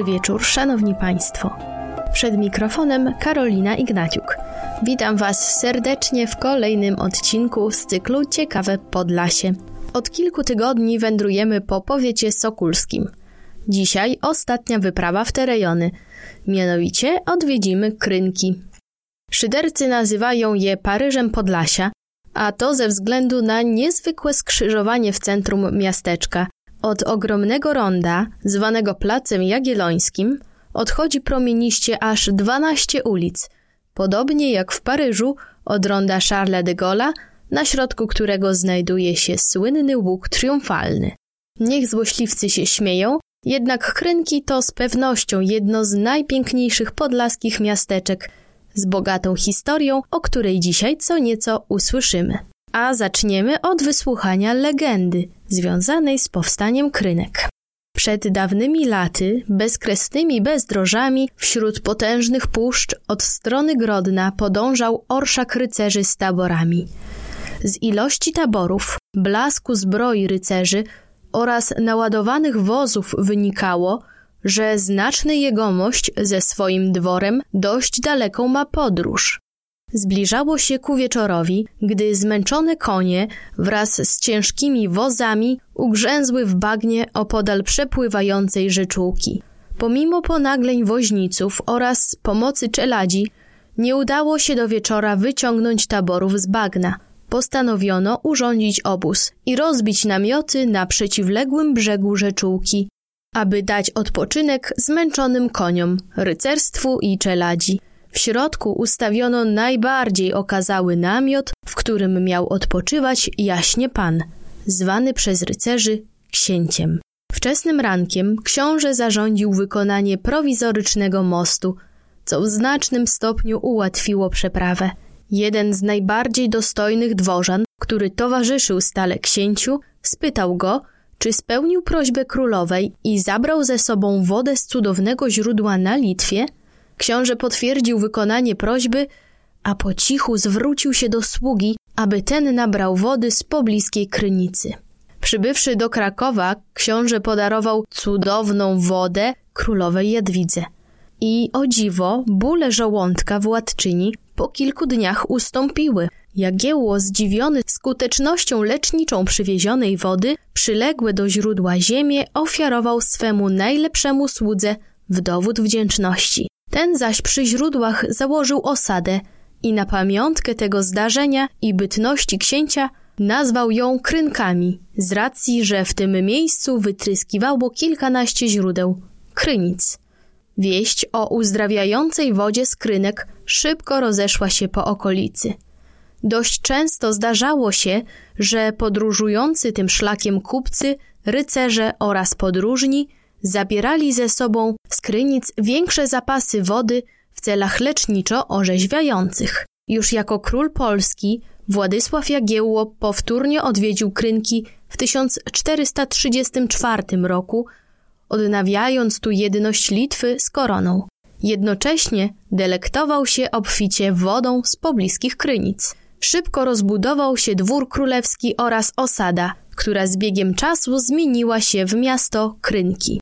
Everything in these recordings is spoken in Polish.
Dobry wieczór, szanowni państwo. Przed mikrofonem Karolina Ignaciuk. Witam was serdecznie w kolejnym odcinku z cyklu Ciekawe Podlasie. Od kilku tygodni wędrujemy po powiecie sokulskim. Dzisiaj ostatnia wyprawa w te rejony. Mianowicie odwiedzimy Krynki. Szydercy nazywają je Paryżem Podlasia, a to ze względu na niezwykłe skrzyżowanie w centrum miasteczka. Od ogromnego ronda, zwanego Placem Jagiellońskim, odchodzi promieniście aż 12 ulic, podobnie jak w Paryżu od ronda Charles de Gaulle'a, na środku którego znajduje się słynny łuk triumfalny. Niech złośliwcy się śmieją, jednak Krynki to z pewnością jedno z najpiękniejszych podlaskich miasteczek z bogatą historią, o której dzisiaj co nieco usłyszymy. A zaczniemy od wysłuchania legendy związanej z powstaniem Krynek. Przed dawnymi laty, bezkresnymi bezdrożami, wśród potężnych puszcz od strony Grodna podążał orszak rycerzy z taborami. Z ilości taborów, blasku zbroi rycerzy oraz naładowanych wozów wynikało, że znaczny jegomość ze swoim dworem dość daleką ma podróż. Zbliżało się ku wieczorowi, gdy zmęczone konie wraz z ciężkimi wozami ugrzęzły w bagnie opodal przepływającej rzeczułki. Pomimo ponagleń woźniców oraz pomocy czeladzi, nie udało się do wieczora wyciągnąć taborów z bagna. Postanowiono urządzić obóz i rozbić namioty na przeciwległym brzegu rzeczułki, aby dać odpoczynek zmęczonym koniom, rycerstwu i czeladzi. W środku ustawiono najbardziej okazały namiot, w którym miał odpoczywać jaśnie pan, zwany przez rycerzy księciem. Wczesnym rankiem książę zarządził wykonanie prowizorycznego mostu, co w znacznym stopniu ułatwiło przeprawę. Jeden z najbardziej dostojnych dworzan, który towarzyszył stale księciu, spytał go, czy spełnił prośbę królowej i zabrał ze sobą wodę z cudownego źródła na Litwie – Książę potwierdził wykonanie prośby, a po cichu zwrócił się do sługi, aby ten nabrał wody z pobliskiej krynicy. Przybywszy do Krakowa, książę podarował cudowną wodę królowej Jadwidze. I o dziwo, bóle żołądka władczyni po kilku dniach ustąpiły. Jagiełło, zdziwiony skutecznością leczniczą przywiezionej wody, przyległe do źródła ziemię ofiarował swemu najlepszemu słudze w dowód wdzięczności. Ten zaś przy źródłach założył osadę i na pamiątkę tego zdarzenia i bytności księcia nazwał ją Krynkami, z racji, że w tym miejscu wytryskiwało kilkanaście źródeł, krynic. Wieść o uzdrawiającej wodzie z krynek szybko rozeszła się po okolicy. Dość często zdarzało się, że podróżujący tym szlakiem kupcy, rycerze oraz podróżni zabierali ze sobą z krynic większe zapasy wody w celach leczniczo-orzeźwiających. Już jako król Polski Władysław Jagiełło powtórnie odwiedził Krynki w 1434 roku, odnawiając tu jedność Litwy z koroną. Jednocześnie delektował się obficie wodą z pobliskich Krynic. Szybko rozbudował się dwór królewski oraz osada, która z biegiem czasu zmieniła się w miasto Krynki.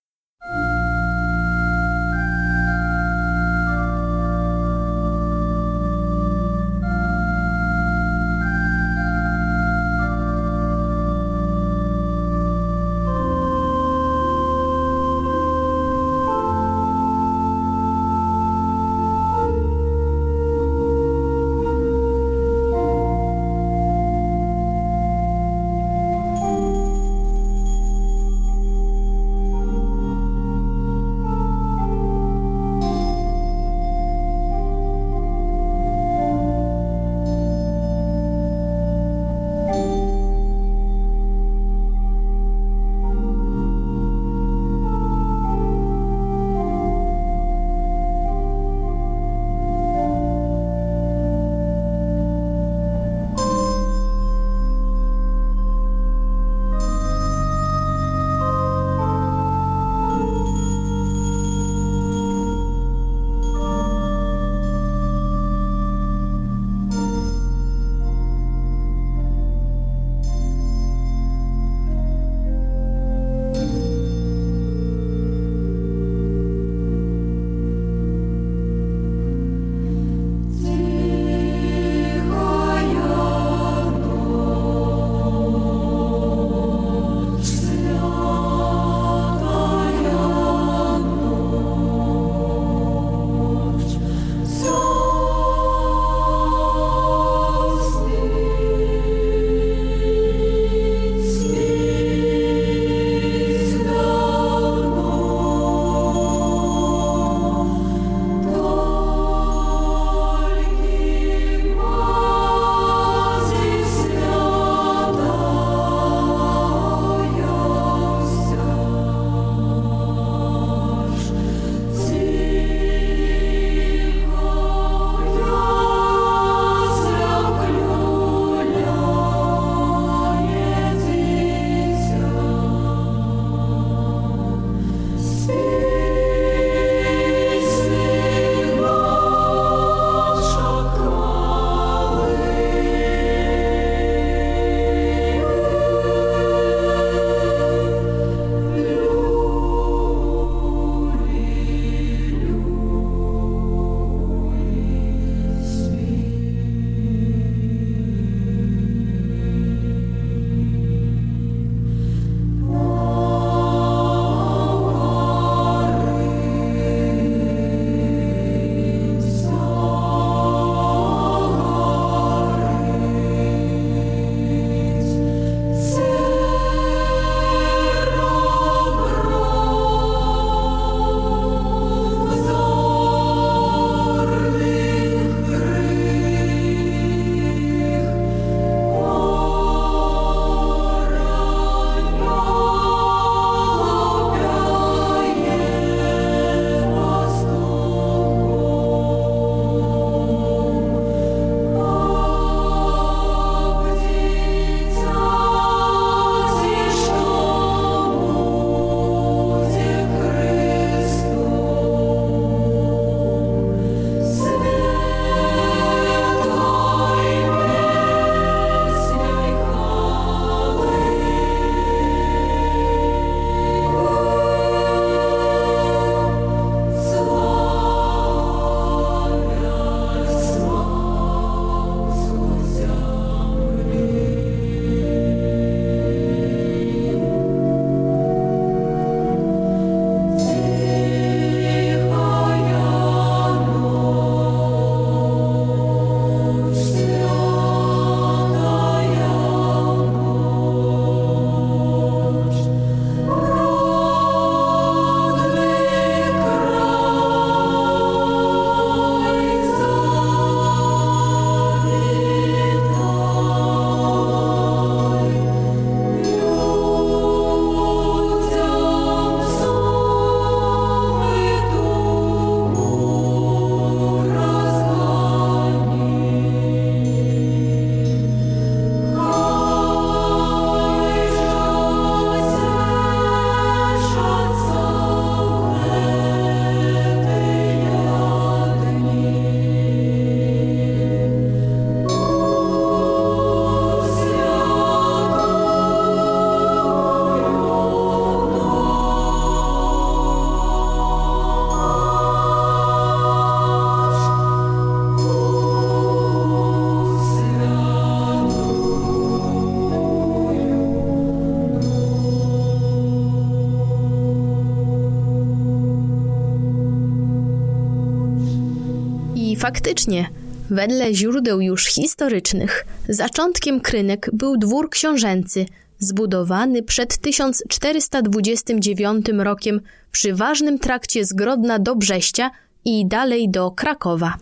Faktycznie, wedle źródeł już historycznych, zaczątkiem Krynek był dwór książęcy, zbudowany przed 1429 rokiem przy ważnym trakcie z Grodna do Brześcia i dalej do Krakowa.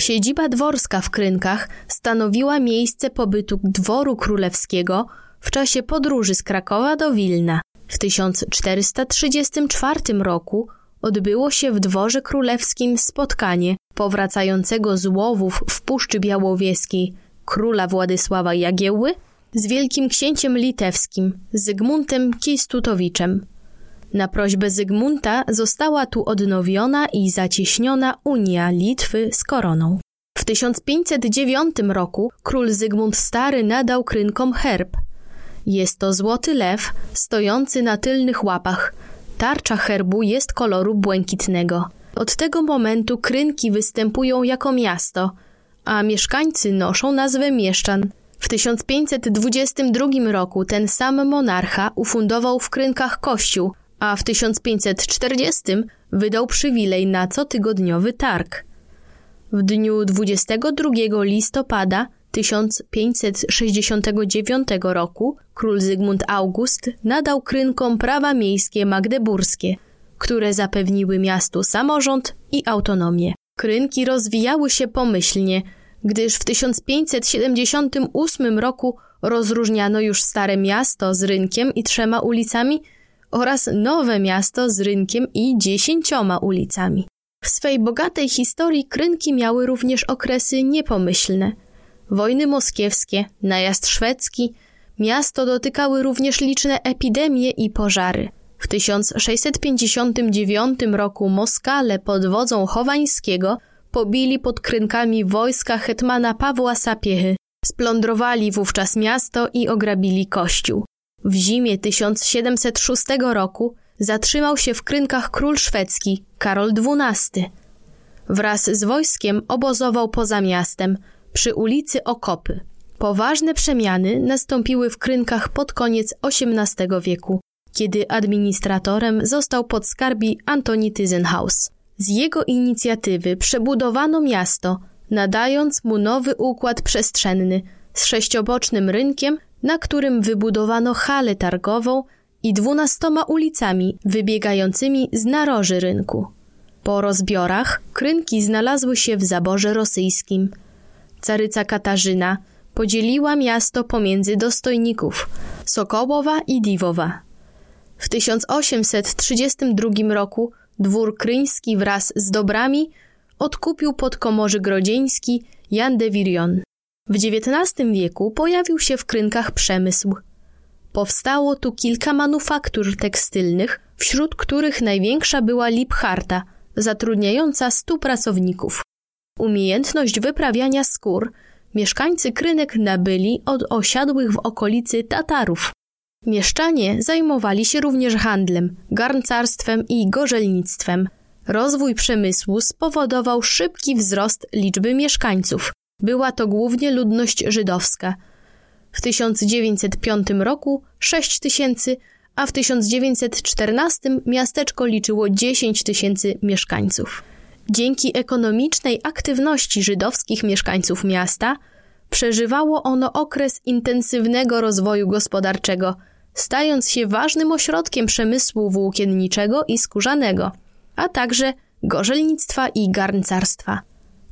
Siedziba dworska w Krynkach stanowiła miejsce pobytu dworu królewskiego w czasie podróży z Krakowa do Wilna. W 1434 roku odbyło się w dworze królewskim spotkanie powracającego z łowów w Puszczy Białowieskiej króla Władysława Jagiełły z wielkim księciem litewskim Zygmuntem Kistutowiczem. Na prośbę Zygmunta została tu odnowiona i zacieśniona unia Litwy z koroną. W 1509 roku król Zygmunt Stary nadał krynkom herb. Jest to złoty lew stojący na tylnych łapach. Tarcza herbu jest koloru błękitnego. Od tego momentu krynki występują jako miasto, a mieszkańcy noszą nazwę mieszczan. W 1522 roku ten sam monarcha ufundował w krynkach kościół, a w 1540 wydał przywilej na cotygodniowy targ. W dniu 22 listopada 1569 roku król Zygmunt August nadał krynkom prawa miejskie magdeburskie, które zapewniły miastu samorząd i autonomię. Krynki rozwijały się pomyślnie, gdyż w 1578 roku rozróżniano już stare miasto z rynkiem i trzema ulicami oraz nowe miasto z rynkiem i dziesięcioma ulicami. W swej bogatej historii Krynki miały również okresy niepomyślne. Wojny moskiewskie, najazd szwedzki, miasto dotykały również liczne epidemie i pożary. W 1659 roku Moskale pod wodzą Chowańskiego pobili pod Krynkami wojska hetmana Pawła Sapiechy. Splądrowali wówczas miasto i ograbili kościół. W zimie 1706 roku zatrzymał się w Krynkach król szwedzki Karol XII. Wraz z wojskiem obozował poza miastem, przy ulicy Okopy. Poważne przemiany nastąpiły w Krynkach pod koniec XVIII wieku, kiedy administratorem został podskarbi Antoni Tyzenhaus. Z jego inicjatywy przebudowano miasto, nadając mu nowy układ przestrzenny z sześciobocznym rynkiem, na którym wybudowano halę targową i dwunastoma ulicami wybiegającymi z naroży rynku. Po rozbiorach krynki znalazły się w zaborze rosyjskim. Caryca Katarzyna podzieliła miasto pomiędzy dostojników Sokołowa i Diwowa. W 1832 roku dwór kryński wraz z dobrami odkupił podkomorzy grodzieński Jan de Virion. W XIX wieku pojawił się w Krynkach przemysł. Powstało tu kilka manufaktur tekstylnych, wśród których największa była Lipharta, zatrudniająca stu pracowników. Umiejętność wyprawiania skór mieszkańcy Krynek nabyli od osiadłych w okolicy Tatarów. Mieszczanie zajmowali się również handlem, garncarstwem i gorzelnictwem. Rozwój przemysłu spowodował szybki wzrost liczby mieszkańców. Była to głównie ludność żydowska. W 1905 roku 6 tysięcy, a w 1914 miasteczko liczyło 10 tysięcy mieszkańców. Dzięki ekonomicznej aktywności żydowskich mieszkańców miasta przeżywało ono okres intensywnego rozwoju gospodarczego, stając się ważnym ośrodkiem przemysłu włókienniczego i skórzanego, a także gorzelnictwa i garncarstwa.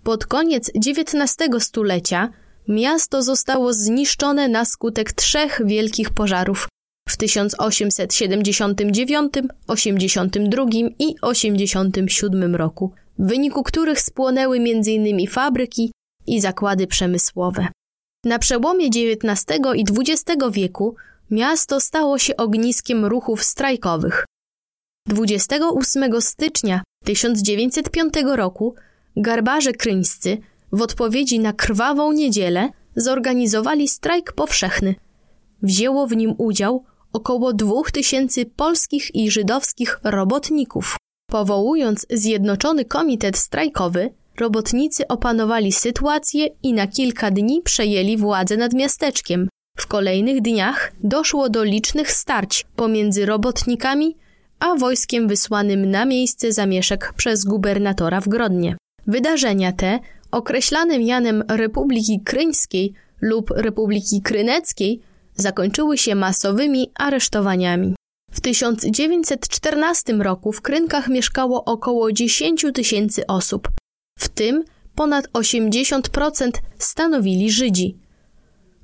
Pod koniec XIX stulecia miasto zostało zniszczone na skutek trzech wielkich pożarów w 1879, 82 i 87 roku, w wyniku których spłonęły m.in. fabryki i zakłady przemysłowe. Na przełomie XIX i XX wieku miasto stało się ogniskiem ruchów strajkowych. 28 stycznia 1905 roku garbarze kryńscy w odpowiedzi na krwawą niedzielę zorganizowali strajk powszechny. Wzięło w nim udział około dwóch tysięcy polskich i żydowskich robotników. Powołując Zjednoczony Komitet Strajkowy, robotnicy opanowali sytuację i na kilka dni przejęli władzę nad miasteczkiem. W kolejnych dniach doszło do licznych starć pomiędzy robotnikami a wojskiem wysłanym na miejsce zamieszek przez gubernatora w Grodnie. Wydarzenia te określane mianem Republiki Kryńskiej lub Republiki Kryneckiej, zakończyły się masowymi aresztowaniami. W 1914 roku w Krynkach mieszkało około 10 tysięcy osób, w tym ponad 80% stanowili Żydzi.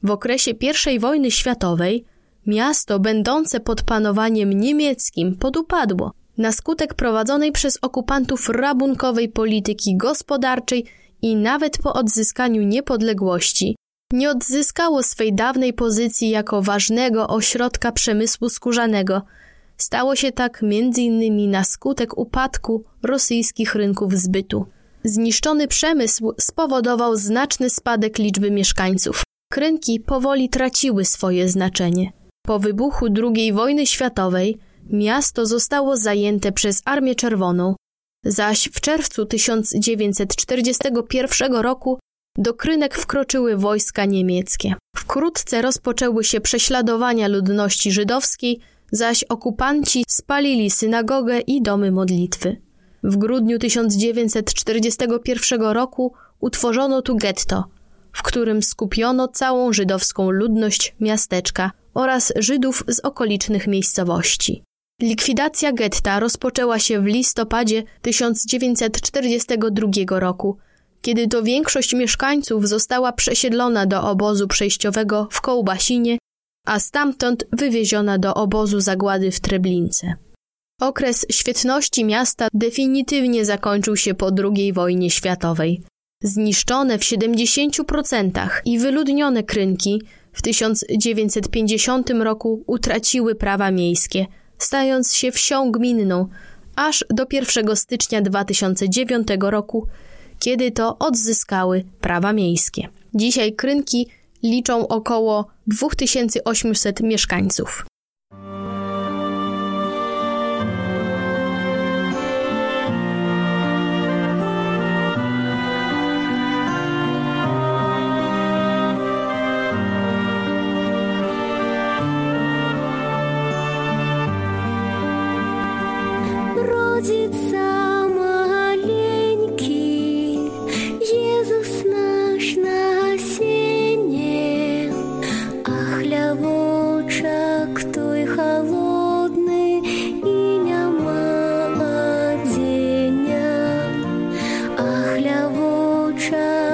W okresie I wojny światowej miasto będące pod panowaniem niemieckim podupadło na skutek prowadzonej przez okupantów rabunkowej polityki gospodarczej i nawet po odzyskaniu niepodległości nie odzyskało swej dawnej pozycji jako ważnego ośrodka przemysłu skórzanego. Stało się tak m.in. na skutek upadku rosyjskich rynków zbytu. Zniszczony przemysł spowodował znaczny spadek liczby mieszkańców. Krynki powoli traciły swoje znaczenie. Po wybuchu II wojny światowej miasto zostało zajęte przez Armię Czerwoną, zaś w czerwcu 1941 roku do Krynek wkroczyły wojska niemieckie. Wkrótce rozpoczęły się prześladowania ludności żydowskiej, zaś okupanci spalili synagogę i domy modlitwy. W grudniu 1941 roku utworzono tu getto, w którym skupiono całą żydowską ludność miasteczka oraz Żydów z okolicznych miejscowości. Likwidacja getta rozpoczęła się w listopadzie 1942 roku, kiedy to większość mieszkańców została przesiedlona do obozu przejściowego w Kołbasinie, a stamtąd wywieziona do obozu zagłady w Treblince. Okres świetności miasta definitywnie zakończył się po II wojnie światowej. Zniszczone w 70% i wyludnione krynki w 1950 roku utraciły prawa miejskie, stając się wsią gminną, aż do 1 stycznia 2009 roku, kiedy to odzyskały prawa miejskie. Dzisiaj Krynki liczą około 2800 mieszkańców. 着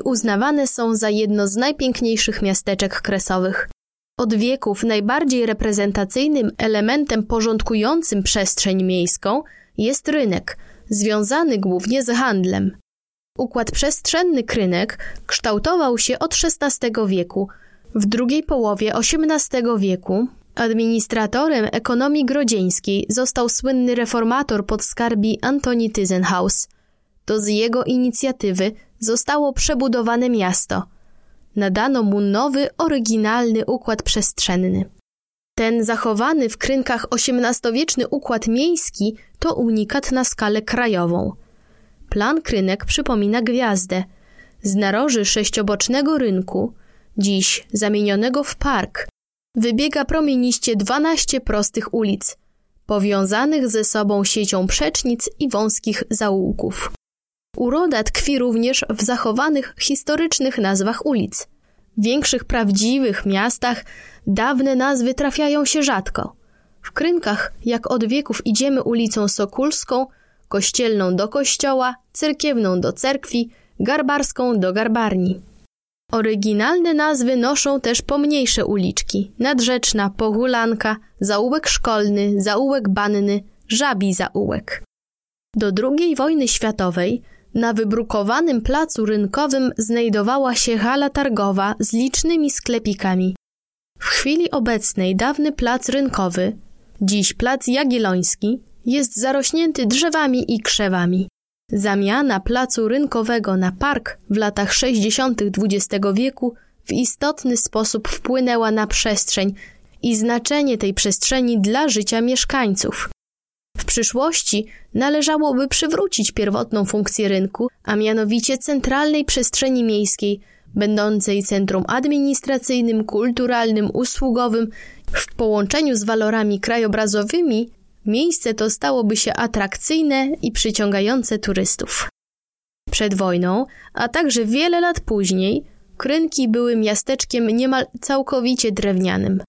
Uznawane są za jedno z najpiękniejszych miasteczek kresowych. Od wieków najbardziej reprezentacyjnym elementem porządkującym przestrzeń miejską jest rynek, związany głównie z handlem. Układ przestrzenny Krynek kształtował się od XVI wieku. W drugiej połowie XVIII wieku administratorem ekonomii grodzieńskiej został słynny reformator podskarbi Antoni Tyzenhaus. To z jego inicjatywy zostało przebudowane miasto. Nadano mu nowy, oryginalny układ przestrzenny. Ten zachowany w krynkach XVIII-wieczny układ miejski to unikat na skalę krajową. Plan krynek przypomina gwiazdę. Z naroży sześciobocznego rynku, dziś zamienionego w park, wybiega promieniście 12 prostych ulic, powiązanych ze sobą siecią przecznic i wąskich zaułków. Uroda tkwi również w zachowanych historycznych nazwach ulic. W większych prawdziwych miastach dawne nazwy trafiają się rzadko. W Krynkach, jak od wieków idziemy ulicą Sokulską, kościelną do kościoła, cerkiewną do cerkwi, garbarską do garbarni. Oryginalne nazwy noszą też pomniejsze uliczki: Nadrzeczna, Pohulanka, Zaułek Szkolny, Zaułek Banny, Żabi Zaułek. Do II wojny światowej na wybrukowanym placu rynkowym znajdowała się hala targowa z licznymi sklepikami. W chwili obecnej dawny plac rynkowy, dziś plac Jagielloński, jest zarośnięty drzewami i krzewami. Zamiana placu rynkowego na park w latach 60. XX wieku w istotny sposób wpłynęła na przestrzeń i znaczenie tej przestrzeni dla życia mieszkańców. Przyszłości należałoby przywrócić pierwotną funkcję rynku, a mianowicie centralnej przestrzeni miejskiej, będącej centrum administracyjnym, kulturalnym, usługowym, w połączeniu z walorami krajobrazowymi, miejsce to stałoby się atrakcyjne i przyciągające turystów. Przed wojną, a także wiele lat później, Krynki były miasteczkiem niemal całkowicie drewnianym.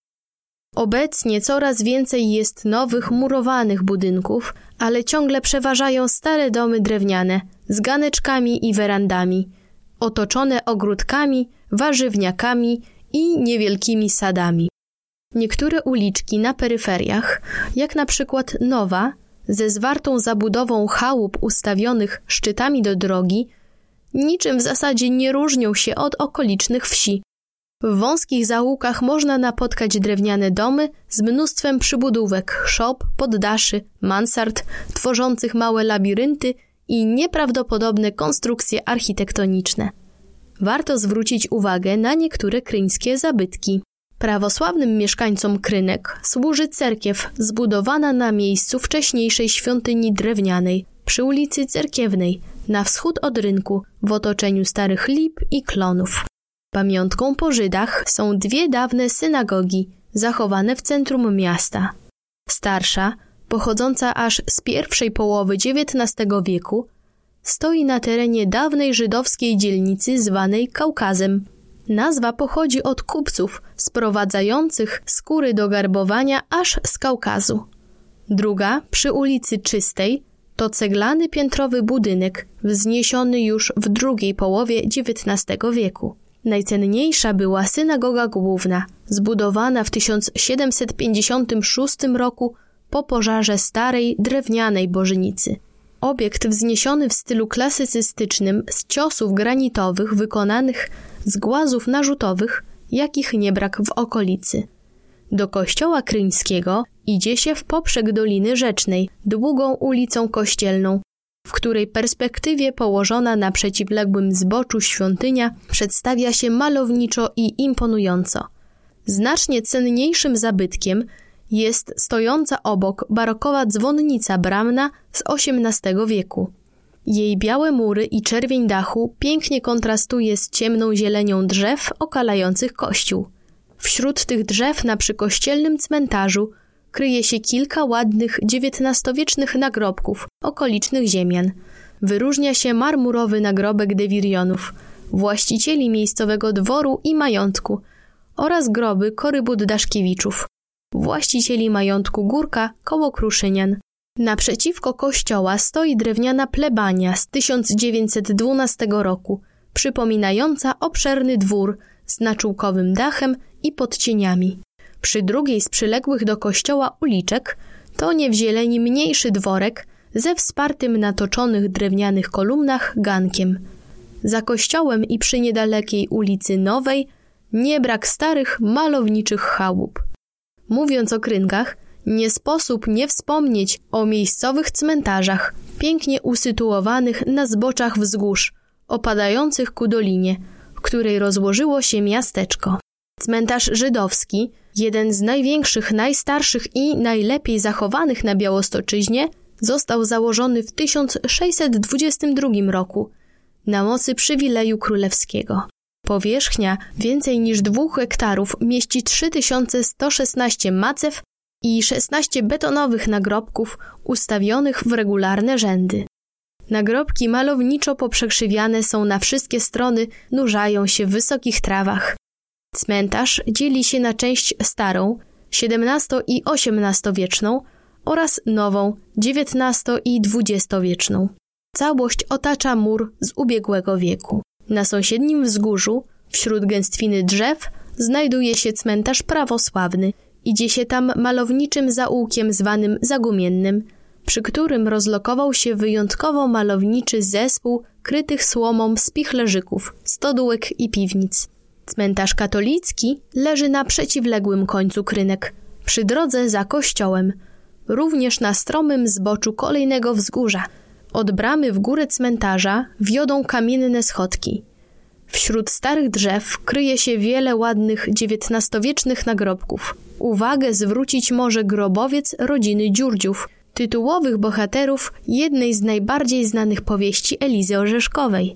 Obecnie coraz więcej jest nowych, murowanych budynków, ale ciągle przeważają stare domy drewniane z ganeczkami i werandami, otoczone ogródkami, warzywniakami i niewielkimi sadami. Niektóre uliczki na peryferiach, jak na przykład Nowa, ze zwartą zabudową chałup ustawionych szczytami do drogi, niczym w zasadzie nie różnią się od okolicznych wsi. W wąskich zaułkach można napotkać drewniane domy z mnóstwem przybudówek, szop, poddaszy, mansard, tworzących małe labirynty i nieprawdopodobne konstrukcje architektoniczne. Warto zwrócić uwagę na niektóre kryńskie zabytki. Prawosławnym mieszkańcom Krynek służy cerkiew zbudowana na miejscu wcześniejszej świątyni drewnianej przy ulicy Cerkiewnej, na wschód od rynku, w otoczeniu starych lip i klonów. Pamiątką po Żydach są dwie dawne synagogi zachowane w centrum miasta. Starsza, pochodząca aż z pierwszej połowy XIX wieku, stoi na terenie dawnej żydowskiej dzielnicy zwanej Kaukazem. Nazwa pochodzi od kupców sprowadzających skóry do garbowania aż z Kaukazu. Druga, przy ulicy Czystej, to ceglany piętrowy budynek wzniesiony już w drugiej połowie XIX wieku. Najcenniejsza była synagoga główna, zbudowana w 1756 roku po pożarze starej drewnianej bożynicy. Obiekt wzniesiony w stylu klasycystycznym z ciosów granitowych wykonanych z głazów narzutowych, jakich nie brak w okolicy. Do kościoła kryńskiego idzie się w poprzek Doliny Rzecznej, długą ulicą kościelną, w której perspektywie położona na przeciwległym zboczu świątynia przedstawia się malowniczo i imponująco. Znacznie cenniejszym zabytkiem jest stojąca obok barokowa dzwonnica bramna z XVIII wieku. Jej białe mury i czerwień dachu pięknie kontrastuje z ciemną zielenią drzew okalających kościół. Wśród tych drzew na przykościelnym cmentarzu kryje się kilka ładnych XIX-wiecznych nagrobków okolicznych ziemian. Wyróżnia się marmurowy nagrobek Dewirionów, właścicieli miejscowego dworu i majątku oraz groby Korybut Daszkiewiczów, właścicieli majątku Górka koło Kruszynian. Naprzeciwko kościoła stoi drewniana plebania z 1912 roku, przypominająca obszerny dwór z naczółkowym dachem i podcieniami. Przy drugiej z przyległych do kościoła uliczek tonie w zieleni mniejszy dworek ze wspartym na toczonych drewnianych kolumnach gankiem. Za kościołem i przy niedalekiej ulicy Nowej nie brak starych malowniczych chałup. Mówiąc o krynkach, nie sposób nie wspomnieć o miejscowych cmentarzach, pięknie usytuowanych na zboczach wzgórz, opadających ku dolinie, w której rozłożyło się miasteczko. Cmentarz żydowski, jeden z największych, najstarszych i najlepiej zachowanych na Białostoczyźnie, został założony w 1622 roku na mocy przywileju królewskiego. Powierzchnia więcej niż dwóch hektarów mieści 3116 macew i 16 betonowych nagrobków ustawionych w regularne rzędy. Nagrobki malowniczo poprzekrzywiane są na wszystkie strony, nurzają się w wysokich trawach. Cmentarz dzieli się na część starą, XVII i XVIII wieczną oraz nową, XIX i XX wieczną. Całość otacza mur z ubiegłego wieku. Na sąsiednim wzgórzu, wśród gęstwiny drzew, znajduje się cmentarz prawosławny. Idzie się tam malowniczym zaułkiem zwanym Zagumiennym, przy którym rozlokował się wyjątkowo malowniczy zespół krytych słomą spichlerzyków, stodółek i piwnic. Cmentarz katolicki leży na przeciwległym końcu krynek, przy drodze za kościołem, również na stromym zboczu kolejnego wzgórza. Od bramy w górę cmentarza wiodą kamienne schodki. Wśród starych drzew kryje się wiele ładnych XIX-wiecznych nagrobków. Uwagę zwrócić może grobowiec rodziny Dziurdziów, tytułowych bohaterów jednej z najbardziej znanych powieści Elizy Orzeszkowej.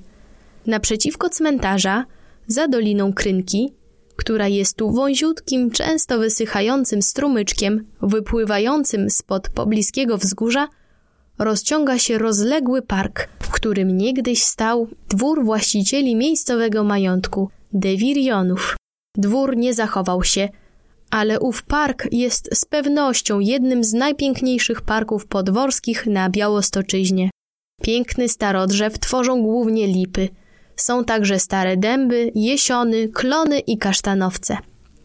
Naprzeciwko cmentarza, za doliną Krynki, która jest tu wąziutkim, często wysychającym strumyczkiem wypływającym spod pobliskiego wzgórza, rozciąga się rozległy park, w którym niegdyś stał dwór właścicieli miejscowego majątku, Devirionów. Dwór nie zachował się, ale ów park jest z pewnością jednym z najpiękniejszych parków podworskich na Białostoczyźnie. Piękny starodrzew tworzą głównie lipy. Są także stare dęby, jesiony, klony i kasztanowce.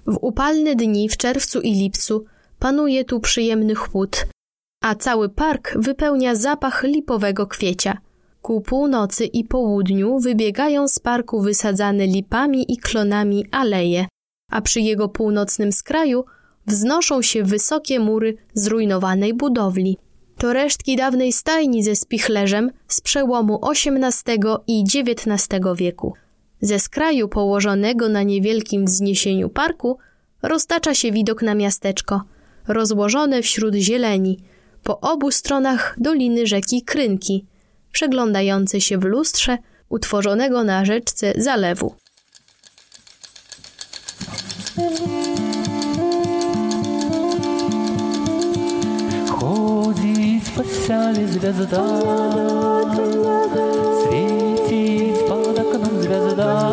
W upalne dni w czerwcu i lipcu panuje tu przyjemny chłód, a cały park wypełnia zapach lipowego kwiecia. Ku północy i południu wybiegają z parku wysadzane lipami i klonami aleje, a przy jego północnym skraju wznoszą się wysokie mury zrujnowanej budowli. To resztki dawnej stajni ze spichlerzem z przełomu XVIII i XIX wieku. Ze skraju położonego na niewielkim wzniesieniu parku roztacza się widok na miasteczko, rozłożone wśród zieleni, po obu stronach doliny rzeki Krynki, przeglądające się w lustrze utworzonego na rzeczce zalewu. Chodzi сяле звезда, светить под окном звезда.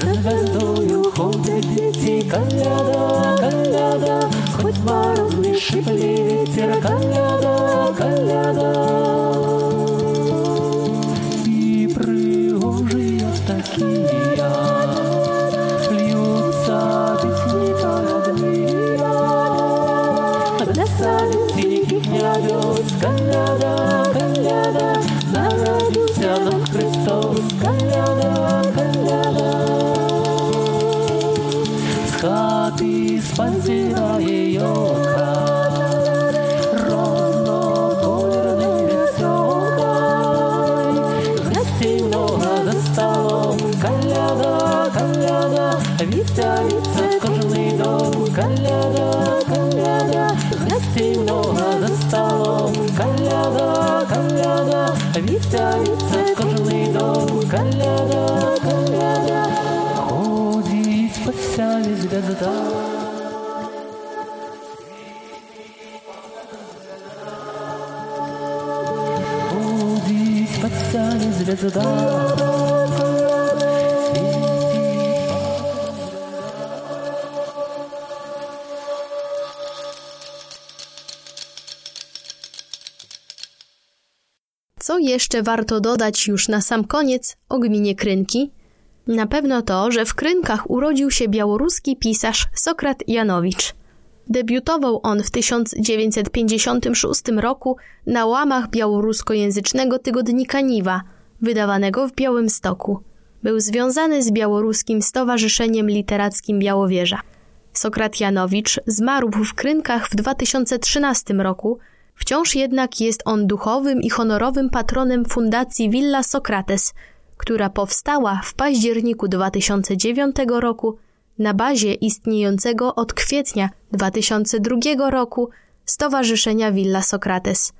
За звездою ходит идти коляда, коляда, хоть морозный шипли ветер, коляда, коляда. И пригожие такие Co jeszcze warto dodać już na sam koniec o gminie Krynki? Na pewno to, że w Krynkach urodził się białoruski pisarz Sokrat Janowicz. Debiutował on w 1956 roku na łamach białoruskojęzycznego tygodnika Niwa – wydawanego w Białymstoku. Był związany z białoruskim Stowarzyszeniem Literackim Białowieża. Sokrat Janowicz zmarł w Krynkach w 2013 roku, wciąż jednak jest on duchowym i honorowym patronem Fundacji Villa Sokrates, która powstała w październiku 2009 roku na bazie istniejącego od kwietnia 2002 roku Stowarzyszenia Villa Sokrates.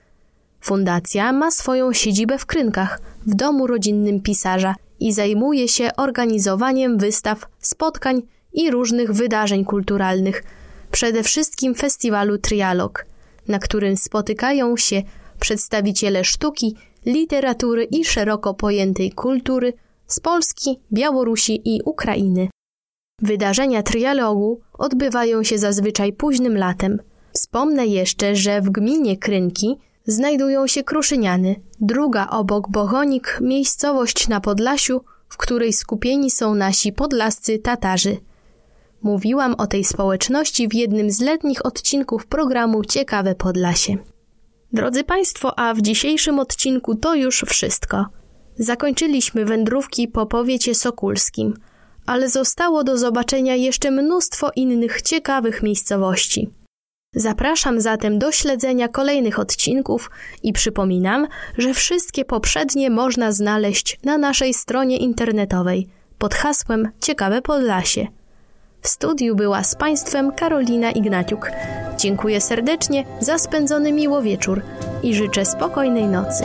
Fundacja ma swoją siedzibę w Krynkach, w domu rodzinnym pisarza i zajmuje się organizowaniem wystaw, spotkań i różnych wydarzeń kulturalnych, przede wszystkim festiwalu Trialog, na którym spotykają się przedstawiciele sztuki, literatury i szeroko pojętej kultury z Polski, Białorusi i Ukrainy. Wydarzenia trialogu odbywają się zazwyczaj późnym latem. Wspomnę jeszcze, że w gminie Krynki znajdują się Kruszyniany, druga obok Bochonik miejscowość na Podlasiu, w której skupieni są nasi podlascy Tatarzy. Mówiłam o tej społeczności w jednym z letnich odcinków programu Ciekawe Podlasie. Drodzy Państwo, a w dzisiejszym odcinku to już wszystko. Zakończyliśmy wędrówki po powiecie sokulskim, ale zostało do zobaczenia jeszcze mnóstwo innych ciekawych miejscowości. Zapraszam zatem do śledzenia kolejnych odcinków i przypominam, że wszystkie poprzednie można znaleźć na naszej stronie internetowej pod hasłem Ciekawe Podlasie. W studiu była z Państwem Karolina Ignaciuk. Dziękuję serdecznie za spędzony miło wieczór i życzę spokojnej nocy.